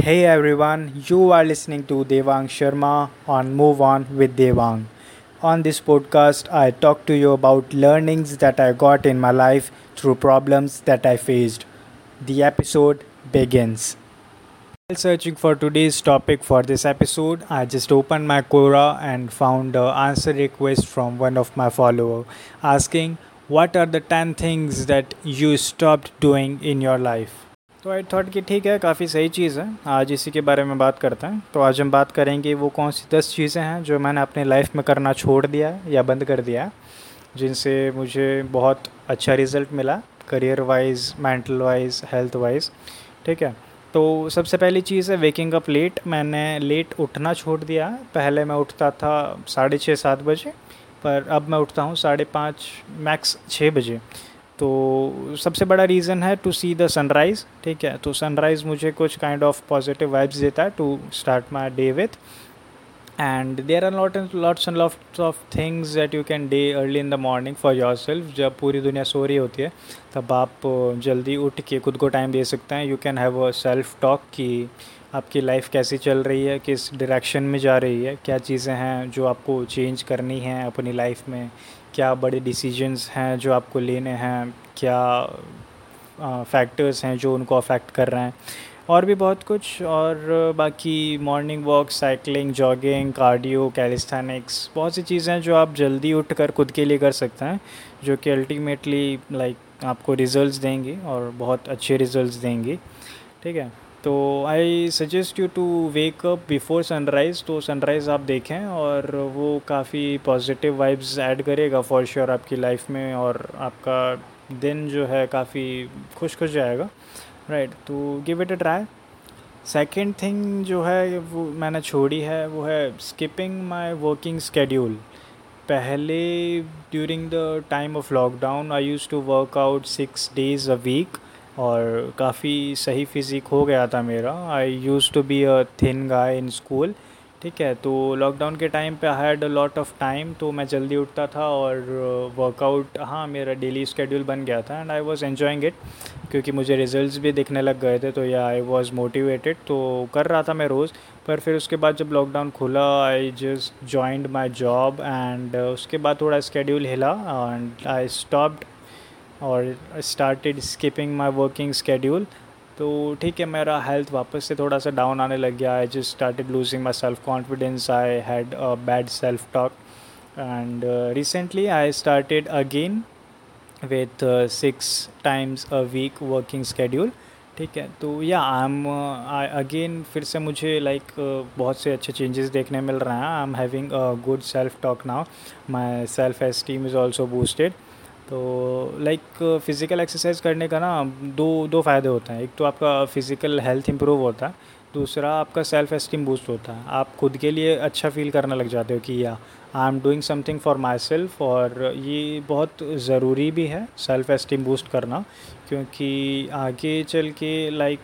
Hey everyone, you are listening to Devang Sharma on Move On with Devang. On this podcast, I talk to you about learnings that I got in my life through problems that I faced. The episode begins. While searching for today's topic for this episode, I just opened my Quora and found an answer request from one of my followers asking, What are the 10 things that you stopped doing in your life? तो I thought कि ठीक है, काफ़ी सही चीज़ है। आज इसी के बारे में बात करते हैं। तो आज हम बात करेंगे वो कौन सी दस चीज़ें हैं जो मैंने अपने लाइफ में करना छोड़ दिया या बंद कर दिया जिनसे मुझे बहुत अच्छा रिज़ल्ट मिला career wise mental wise health wise ठीक है? तो सबसे पहली चीज़ है वेकिंग अप लेट मैंने लेट उठना छोड़ दिया। पहले मैं उठता था साढ़े छः, सात बजे, पर अब मैं उठता हूँ साढ़े पाँच मैक्स छः बजे। तो सबसे बड़ा रीज़न है टू सी द सनराइज़ ठीक है? तो सनराइज़ मुझे कुछ काइंड ऑफ़ पॉजिटिव वाइब्स देता है to start my day with and there are lot and lots and lots of things that you can day early in the morning for your self जब पूरी दुनिया सो रही होती है, तब आप जल्दी उठ के खुद को टाइम दे सकते हैं। You can have a self talk कि आपकी लाइफ कैसी चल रही है, किस डायरेक्शन में जा रही है, क्या चीज़ें हैं जो आपको चेंज करनी है अपनी लाइफ में। क्या बड़े डिसीजंस हैं जो आपको लेने हैं? क्या फैक्टर्स हैं जो उनको अफेक्ट कर रहे हैं? और भी बहुत कुछ। और बाकी morning walk cycling jogging cardio calisthenics बहुत सी चीज़ें हैं जो आप जल्दी उठ कर खुद के लिए कर सकते हैं, जो कि अल्टीमेटली लाइक आपको रिज़ल्ट देंगी और बहुत अच्छे रिज़ल्ट देंगी। ठीक है? तो I suggest you to wake up before sunrise तो सनराइज़ आप देखें और वो काफ़ी पॉजिटिव वाइब्स ऐड करेगा फॉर श्योर आपकी लाइफ में और आपका दिन जो है काफ़ी खुश खुश जाएगा। राइट तो give it a try second thing जो है, वो मैंने छोड़ी है, वो है स्किपिंग माई वर्किंग स्केड्यूल पहले during the time of lockdown I used to work out six days a week और काफ़ी सही फिज़िक हो गया था मेरा। I used to be a thin guy in school ठीक है? तो लॉकडाउन के टाइम पे I had a lot of time तो मैं जल्दी उठता था और वर्कआउट uh, हाँ मेरा डेली स्केड्यूल बन गया था and I was enjoying it क्योंकि मुझे रिजल्ट्स भी दिखने लग गए थे तो या आई वाज मोटिवेटेड तो कर रहा था मैं रोज़। पर फिर उसके बाद जब लॉकडाउन खुला I just joined my job and उसके बाद थोड़ा स्केड्यूल हिला एंड आई स्टॉप्ड और started skipping my working schedule तो ठीक है मेरा हेल्थ वापस से थोड़ा सा डाउन आने लग गया। I just started losing my self confidence I had a bad self talk and recently I started again with six times a week working schedule ठीक है तो या आई एम आई अगेन फिर से मुझे लाइक like, uh, बहुत से अच्छे चेंजेस देखने मिल रहे हैं। I am having a good self talk now my self esteem is also boosted तो लाइक फ़िज़िकल एक्सरसाइज करने का ना दो दो फ़ायदे होते हैं। एक तो आपका फ़िज़िकल हेल्थ इम्प्रूव होता है, दूसरा आपका सेल्फ एस्टीम बूस्ट होता है। आप खुद के लिए अच्छा फील करने लग जाते हो कि, या I am doing something for my self और ये बहुत ज़रूरी भी है सेल्फ एस्टीम बूस्ट करना, क्योंकि आगे चल के लाइक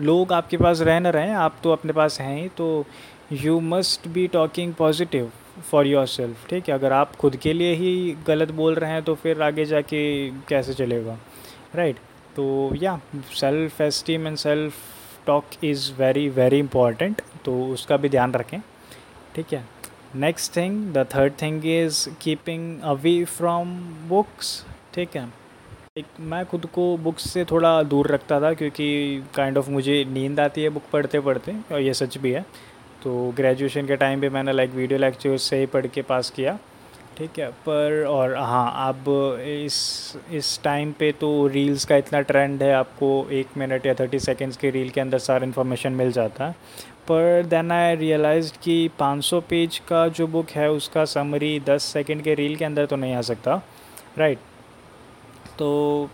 लोग आपके पास रह ना रहें, आप तो अपने पास हैं ही तो you must be talking positive for your self ठीक है? अगर आप खुद के लिए ही गलत बोल रहे हैं तो फिर आगे जाके कैसे चलेगा? Right right? तो yeah self esteem and self talk is very very important तो उसका भी ध्यान रखें, ठीक है? Next thing the third thing is keeping away from books ठीक है? एक, मैं खुद को बुक्स से थोड़ा दूर रखता था, क्योंकि काइंड kind ऑफ़ of मुझे नींद आती है बुक पढ़ते पढ़ते और ये सच भी है। तो ग्रेजुएशन के टाइम पे मैंने लाइक वीडियो लेक्चर्स से ही पढ़ के पास किया। ठीक है, पर और हाँ अब इस इस टाइम पे तो रील्स का इतना ट्रेंड है, आपको एक मिनट या थर्टी सेकेंड्स के रील के अंदर सारा इन्फॉर्मेशन मिल जाता है। पर देन आई रियलाइज़ कि 500 पेज का जो बुक है, उसका समरी 10 सेकंड के रील के अंदर तो नहीं आ सकता। राइट तो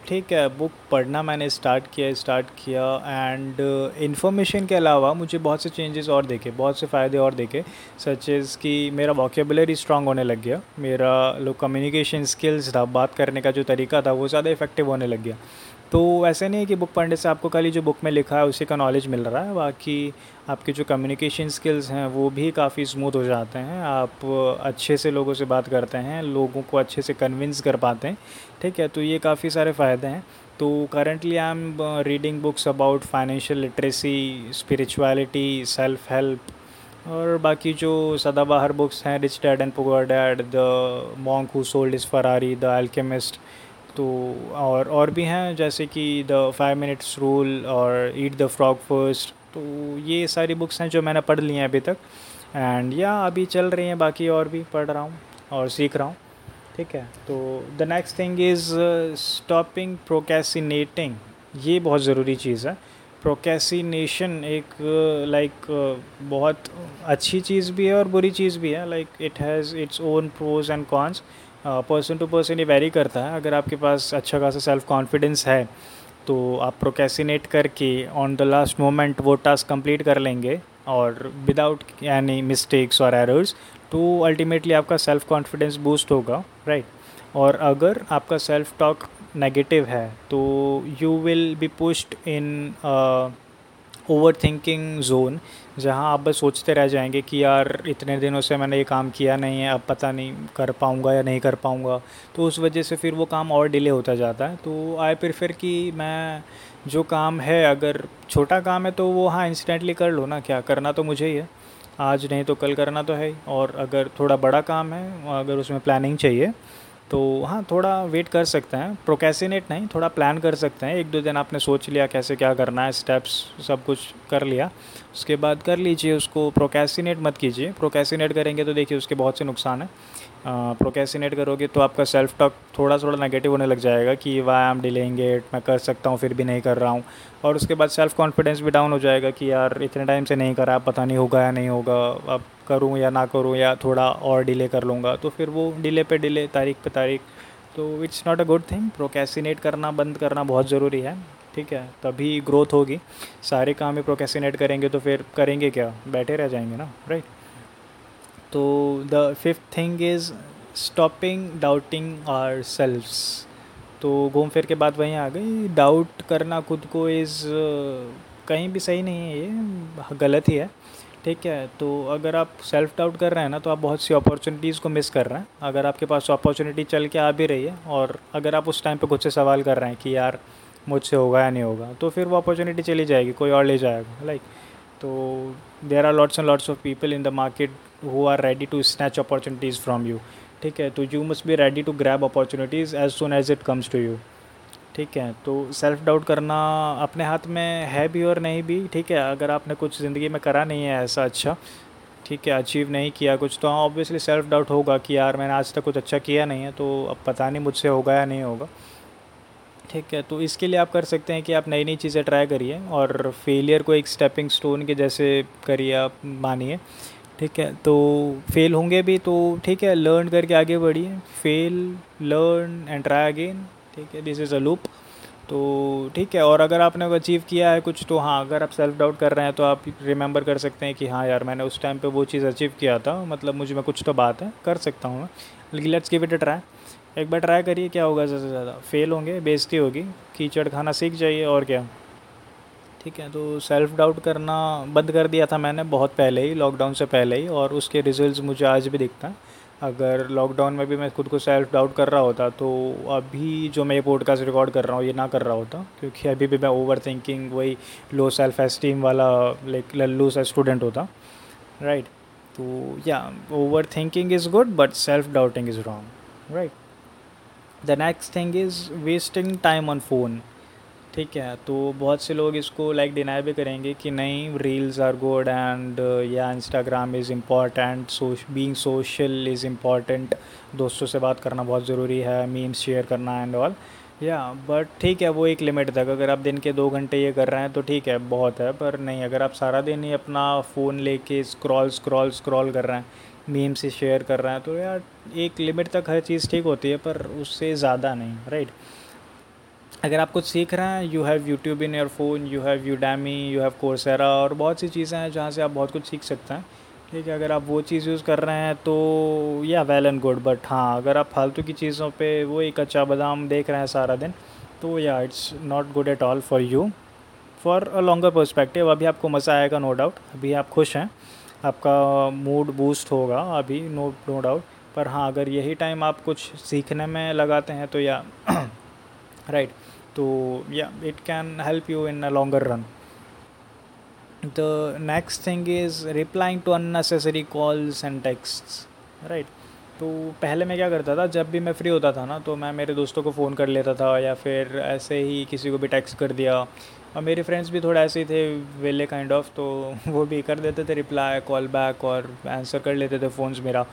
ठीक है बुक पढ़ना मैंने स्टार्ट किया स्टार्ट किया एंड इन्फॉर्मेशन uh, के अलावा मुझे बहुत से चेंजेस और देखे बहुत से फ़ायदे और देखे सच इज़ कि मेरा वॉकेबलरी स्ट्रांग होने लग गया मेरा लो कम्युनिकेशन स्किल्स था बात करने का जो तरीका था वो ज़्यादा इफ़ेक्टिव होने लग गया। तो ऐसा नहीं है कि बुक पढ़ने से आपको खाली जो बुक में लिखा है उसी का नॉलेज मिल रहा है बाकी आपके जो कम्युनिकेशन स्किल्स हैं वो भी काफ़ी स्मूथ हो जाते हैं आप अच्छे से लोगों से बात करते हैं लोगों को अच्छे से कन्विंस कर पाते हैं ठीक है तो ये काफ़ी सारे फ़ायदे हैं। तो currently I am reading books about financial literacy spirituality self help और बाकी जो सदाबहार बुक्स हैं rich dad and poor dad the monk who sold his Ferrari the alchemist तो और और भी हैं, जैसे कि द फाइव मिनट्स रूल और ईट द फ्रॉग फ़र्स्ट तो ये सारी बुक्स हैं जो मैंने पढ़ ली हैं अभी तक। एंड या अभी चल रही हैं, बाकी और भी पढ़ रहा हूँ और सीख रहा हूँ। ठीक है? तो the next thing is stopping procrastinating ये बहुत ज़रूरी चीज़ है। प्रोकेसिनेशन एक लाइक uh, like, uh, बहुत अच्छी चीज़ भी है और बुरी चीज़ भी है। Like it has its own pros and cons person to person ये वेरी करता है। अगर आपके पास अच्छा खासा सेल्फ कॉन्फिडेंस है तो आप प्रोकेसिनेट करके ऑन द लास्ट मोमेंट वो टास्क कंप्लीट कर लेंगे और विदाउट एनी मिस्टेक्स और एरर्स तो अल्टीमेटली आपका सेल्फ कॉन्फिडेंस बूस्ट होगा राइट और अगर आपका सेल्फ टॉक नेगेटिव है तो you will be pushed in over thinking zone जहाँ आप बस सोचते रह जाएँगे कि यार, इतने दिनों से मैंने ये काम किया नहीं है, अब पता नहीं कर पाऊँगा या नहीं कर पाऊँगा। तो उस वजह से फिर वो काम और डिले होता जाता है। तो आई प्रेफर कि मैं जो काम है, अगर छोटा काम है तो वो हाँ इंस्टेंटली कर लो ना, क्या करना तो मुझे ही है। आज नहीं तो कल करना तो है और अगर थोड़ा बड़ा काम है, अगर उसमें प्लानिंग चाहिए तो हाँ थोड़ा वेट कर सकते हैं। प्रोकेसिनेट नहीं, थोड़ा प्लान कर सकते हैं। एक दो दिन आपने सोच लिया कैसे क्या करना है स्टेप्स सब कुछ कर लिया। उसके बाद कर लीजिए उसको प्रोकेसिनेट मत कीजिए। प्रोकेसिनेट करेंगे तो देखिए उसके बहुत से नुकसान हैं। प्रोकेसिनेट करोगे तो आपका सेल्फ टॉक थोड़ा थोड़ा नेगेटिव होने लग जाएगा कि वाई एम डिलेइंग इट मैं कर सकता हूँ, फिर भी नहीं कर रहा हूँ। और उसके बाद सेल्फ कॉन्फिडेंस भी डाउन हो जाएगा कि यार, इतने टाइम से नहीं करा, पता नहीं होगा या नहीं होगा, अब करूँ या ना करूँ या थोड़ा और डिले कर लूँगा। तो फिर वो डिले पे डिले तारीख पे तारीख। तो it's not a good thing procrastinate करना, बंद करना बहुत ज़रूरी है। ठीक है, तभी ग्रोथ होगी। सारे काम ही प्रोकेसिनेट करेंगे तो फिर करेंगे क्या? बैठे रह जाएँगे ना राइट तो the fifth thing is stopping doubting our selves तो घूम फिर के बाद वहीं आ गई। डाउट करना खुद को इज़ कहीं भी सही नहीं है, ये गलत ही है। ठीक है तो अगर आप सेल्फ डाउट कर रहे हैं ना तो आप बहुत सी अपॉर्चुनिटीज़ को मिस कर रहे हैं। अगर आपके पास अपॉर्चुनिटी चल के आ भी रही है, और अगर आप उस टाइम पे खुद से सवाल कर रहे हैं कि यार मुझसे होगा या नहीं होगा। तो फिर वो अपॉर्चुनिटी चली जाएगी, कोई और ले जाएगा लाइक तो there are lots and lots of people in the market who are ready to snatch opportunities from you ठीक है? तो you must be ready to grab opportunities as soon as it comes to you ठीक है? तो self doubt करना अपने हाथ में है भी और नहीं भी, ठीक है? अगर आपने कुछ ज़िंदगी में करा नहीं है ऐसा अच्छा ठीक है? अचीव नहीं किया कुछ तो ऑब्वियसली सेल्फ डाउट होगा कि यार मैंने आज तक कुछ अच्छा किया नहीं है तो अब पता नहीं मुझसे होगा या नहीं होगा। ठीक है तो इसके लिए आप कर सकते हैं कि आप नई नई चीज़ें ट्राई करिए और फेलियर को एक स्टेपिंग स्टोन के जैसे करिए आप, मानिए। ठीक है तो फेल होंगे भी तो ठीक है लर्न करके आगे बढ़िए। Fail learn and try again ठीक है दिस इज़ अ लूप तो ठीक है, और अगर आपने अचीव किया है कुछ तो हाँ अगर आप सेल्फ डाउट कर रहे हैं तो आप रिमेंबर कर सकते हैं कि हाँ यार, मैंने उस टाइम पे वो चीज़ अचीव किया था मतलब मुझमें कुछ तो बात है, कर सकता हूँ मैं। लेकिन let's give it a try एक बार ट्राई करिए क्या होगा ज़्यादा से ज़्यादा। फेल होंगे, बेइज्जती होगी, कीचड़ खाना सीख जाइए और क्या। ठीक है तो सेल्फ डाउट करना बंद कर दिया था मैंने बहुत पहले ही लॉकडाउन से पहले ही, और उसके रिजल्ट्स मुझे आज भी दिखता है। अगर लॉकडाउन में भी मैं खुद को सेल्फ डाउट कर रहा होता तो अभी जो मैं ये पॉडकास्ट रिकॉर्ड कर रहा हूँ, ये ना कर रहा होता, क्योंकि अभी भी मैं ओवर थिंकिंग वही लो सेल्फ एस्टीम वाला लाइक लल्लू सा स्टूडेंट होता। राइट तो yeah over thinking is good but self doubting is wrong right the next thing is wasting time on phone ठीक है तो बहुत से लोग इसको लाइक like, डिनाई भी करेंगे कि नहीं reels are good and yeah Instagram is important सोश being social is important दोस्तों से बात करना बहुत ज़रूरी है मीम्स शेयर करना एंड ऑल या बट ठीक है वो एक लिमिट तक। अगर आप दिन के दो घंटे ये कर रहे हैं तो ठीक है बहुत है पर नहीं अगर आप सारा दिन ही अपना फ़ोन लेके स्क्रॉल स्क्रॉल स्क्रॉल कर रहे हैं मीम से शेयर कर रहे हैं तो यार एक लिमिट तक हर चीज़ ठीक होती है, पर उससे ज़्यादा नहीं राइट अगर आप कुछ सीख रहे हैं you have YouTube in your phone you have Udemy you have Coursera और बहुत सी चीज़ें हैं जहाँ से आप बहुत कुछ सीख सकते हैं, ठीक है? अगर आप वो चीज़ यूज़ कर रहे हैं तो या वेल एंड गुड बट हाँ अगर आप फालतू की चीज़ों पे वो एक अच्छा बादाम देख रहे हैं सारा दिन तो yeah it's not good at all for you for a longer perspective अभी आपको मज़ा आएगा नो डाउट अभी आप खुश हैं। आपका मूड बूस्ट होगा अभी नो नो डाउट पर हाँ अगर यही टाइम आप कुछ सीखने में लगाते हैं तो या राइट तो yeah it can help you in a longer run the next thing is replying to unnecessary calls and text right तो पहले मैं क्या करता था, जब भी मैं फ्री होता था ना तो मैं मेरे दोस्तों को फ़ोन कर लेता था, या फिर ऐसे ही किसी को भी टेक्स्ट कर दिया। और मेरे फ्रेंड्स भी थोड़ा ऐसे ही थे, वेले काइंड ऑफ़ तो वो भी कर देते थे रिप्लाई कॉल बैक और आंसर कर लेते थे फ़ोन्स मेरा।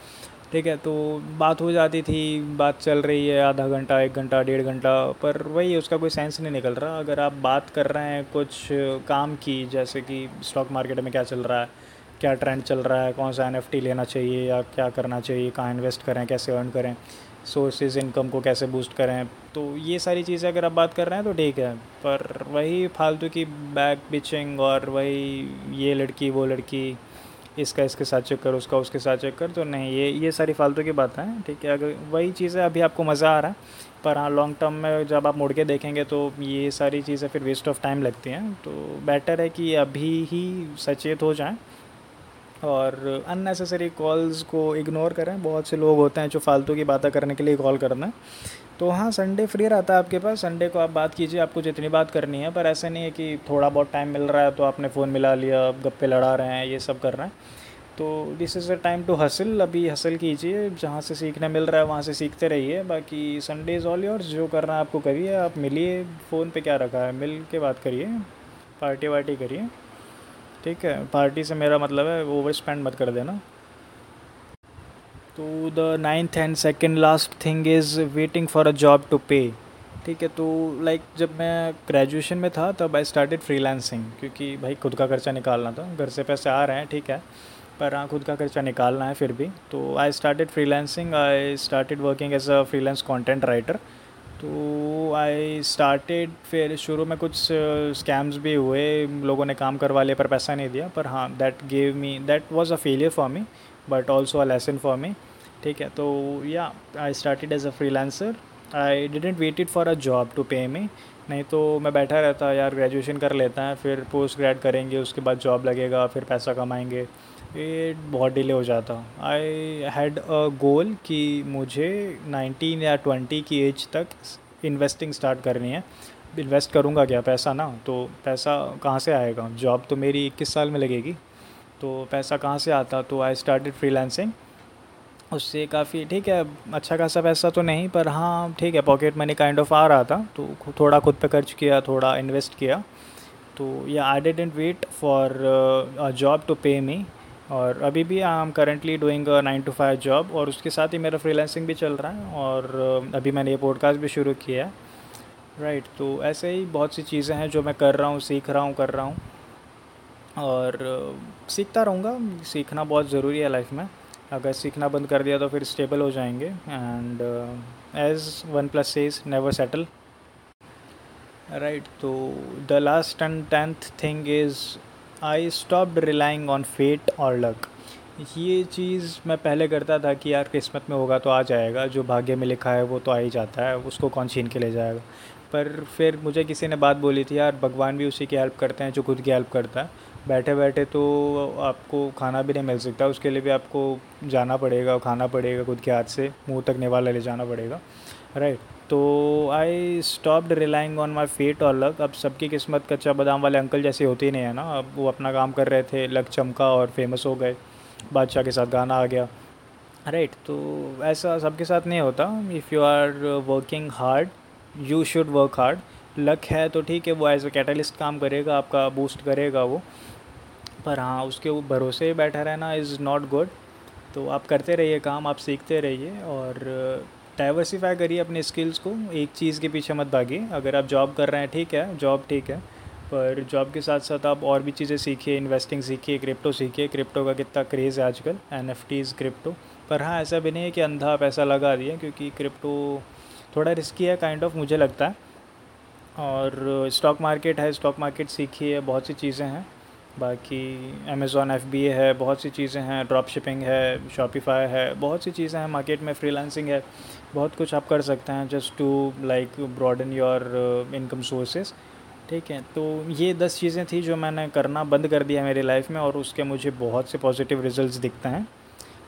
ठीक है तो बात हो जाती थी, बात चल रही है आधा घंटा, एक घंटा, डेढ़ घंटा, पर वही उसका कोई सेंस नहीं निकल रहा। अगर आप बात कर रहे हैं कुछ काम की, जैसे कि स्टॉक मार्केट में क्या चल रहा है, क्या ट्रेंड चल रहा है, कौन सा एनएफटी लेना चाहिए या क्या करना चाहिए, कहाँ इन्वेस्ट करें, कैसे अर्न करें सोर्सेज इनकम को कैसे बूस्ट करें। तो ये सारी चीज़ें अगर आप बात कर रहे हैं तो ठीक है, पर वही फालतू की बैक बिचिंग और वही ये लड़की, वो लड़की, इसका, इसके साथ चेक कर, उसका, उसके साथ चेक कर तो नहीं, ये ये सारी फालतू की बातें हैं, ठीक है। अगर वही चीज़ें अभी आपको मज़ा आ रहा है, पर हाँ लॉन्ग टर्म में जब आप मुड़ के देखेंगे तो ये सारी चीज़ें फिर वेस्ट ऑफ़ टाइम लगती हैं। तो बेटर है कि अभी ही सचेत हो जाएँ और अननेसेसरी कॉल्स को इग्नोर करें। बहुत से लोग होते हैं जो फालतू की बातें करने के लिए कॉल करना है। तो हाँ संडे फ्री रहता है आपके पास। संडे को आप बात कीजिए, आपको जितनी बात करनी है। पर ऐसा नहीं है कि थोड़ा बहुत टाइम मिल रहा है तो आपने फ़ोन मिला लिया गप्पे लड़ा रहे हैं, ये सब कर रहे हैं। तो this is a time to hustle अभी हसल कीजिए, जहाँ से सीखने मिल रहा है, वहाँ से सीखते रहिए। बाकी संडे इज़ ऑल योर्स जो करना है आपको करिए। आप मिलिए फ़ोन पे क्या रखा है? मिल के बात करिए। पार्टी वार्टी करिए। ठीक है पार्टी से मेरा मतलब है ओवर स्पेंड मत कर देना। तो the ninth and second last thing is waiting for a job to pay ठीक है तो लाइक like, जब मैं ग्रेजुएशन में था तब आई स्टार्टेड फ्रीलांसिंग क्योंकि भाई खुद का खर्चा निकालना था। घर से पैसे आ रहे हैं ठीक है पर हाँ खुद का खर्चा निकालना है फिर भी। तो I started freelancing I started working as a freelance content writer तो आई स्टार्टेड फिर शुरू में कुछ स्कैम्स भी हुए, लोगों ने काम करवा लिया पर पैसा नहीं दिया, पर हाँ that gave me that was a failure for me but also a lesson for me ठीक है? तो yeah I started as a freelancer I didn't waited for a job to pay me नहीं तो मैं बैठा रहता, यार ग्रेजुएशन कर लेता है, फिर पोस्ट ग्रेड करेंगे, उसके बाद जॉब लगेगा, फिर पैसा कमाएँगे। ये बहुत डिले हो जाता। आई हैड अ गोल कि मुझे 19 या 20 की एज तक इन्वेस्टिंग स्टार्ट करनी है। इन्वेस्ट करूँगा क्या? पैसा ना तो पैसा कहाँ से आएगा? जॉब तो मेरी इक्कीस साल में लगेगी। तो पैसा कहाँ से आता? तो आई स्टार्टेड फ्रीलांसिंग उससे काफ़ी ठीक है अच्छा खासा पैसा तो नहीं, पर हाँ ठीक है पॉकेट मनी काइंड ऑफ़ आ रहा था। तो थोड़ा खुद पे खर्च किया, थोड़ा इन्वेस्ट किया। तो yeah I didn't wait for job to pay me और अभी भी I am currently doing nine to five job और उसके साथ ही मेरा फ्रीलांसिंग भी चल रहा है और अभी मैंने ये पॉडकास्ट भी शुरू किया है। राइट तो ऐसे ही बहुत सी चीज़ें हैं जो मैं कर रहा हूँ, सीख रहा हूँ, कर रहा हूँ। और सीखता रहूँगा, सीखना बहुत ज़रूरी है लाइफ में। अगर सीखना बंद कर दिया तो फिर स्टेबल हो जाएँगे and as OnePlus says never settle right तो the last and tenth thing is I stopped relying on fate और लक ये चीज़ मैं पहले करता था कि यार किस्मत में होगा तो आ जाएगा, जो भाग्य में लिखा है वो तो आ ही जाता है, उसको कौन छीन के ले जाएगा? पर फिर मुझे किसी ने बात बोली थी, यार भगवान भी उसी की हेल्प करते हैं जो खुद की हेल्प करता है। बैठे बैठे तो आपको खाना भी नहीं मिल सकता, उसके लिए भी आपको जाना पड़ेगा, खाना पड़ेगा खुद के हाथ से, मुँह तक निवाला ले जाना पड़ेगा। राइट तो I stopped relying on my fate और लक अब सबकी किस्मत कच्चा बादाम वाले अंकल जैसे होती ही नहीं है ना। अब वो अपना काम कर रहे थे लक चमका और फ़ेमस हो गए। बादशाह के साथ गाना आ गया। राइट तो ऐसा सबके साथ नहीं होता। If you are working hard you should work hard luck है तो ठीक है, वो एज अ कैटलिस्ट काम करेगा, आपका बूस्ट करेगा वो। पर हाँ उसके भरोसे बैठा रहना इज़ नॉट गुड तो आप करते रहिए काम, आप सीखते रहिए और डाइवर्सिफाई करिए अपने स्किल्स को। एक चीज़ के पीछे मत भागिए। अगर आप जॉब कर रहे हैं, ठीक है जॉब ठीक है, पर जॉब के साथ साथ आप और भी चीज़ें सीखिए इन्वेस्टिंग सीखिए क्रिप्टो सीखिए। क्रिप्टो का कितना क्रेज़ है आजकल एन एफ़ टीज़ क्रिप्टो पर हाँ ऐसा भी नहीं है कि अंधा पैसा लगा दिए, क्योंकि क्रिप्टो थोड़ा रिस्की है काइंड ऑफ़ मुझे लगता है। और स्टॉक मार्केट है स्टॉक मार्केट सीखिए, बहुत सी चीज़ें हैं। बाकी अमेज़ॉन एफ़ बी है, बहुत सी चीज़ें हैं ड्रॉप शिपिंग है शॉपिफाई है, बहुत सी चीज़ें हैं मार्केट में फ्रीलांसिंग है। बहुत कुछ आप कर सकते हैं just to like broaden your income sources ठीक है तो ये दस चीज़ें थी जो मैंने करना बंद कर दिया मेरी लाइफ में और उसके मुझे बहुत से पॉजिटिव रिज़ल्ट दिखते हैं।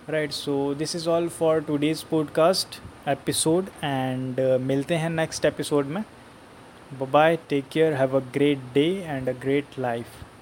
Right so this is all for today's podcast episode and मिलते हैं नेक्स्ट एपिसोड में। Bye take care have a great day and a great life.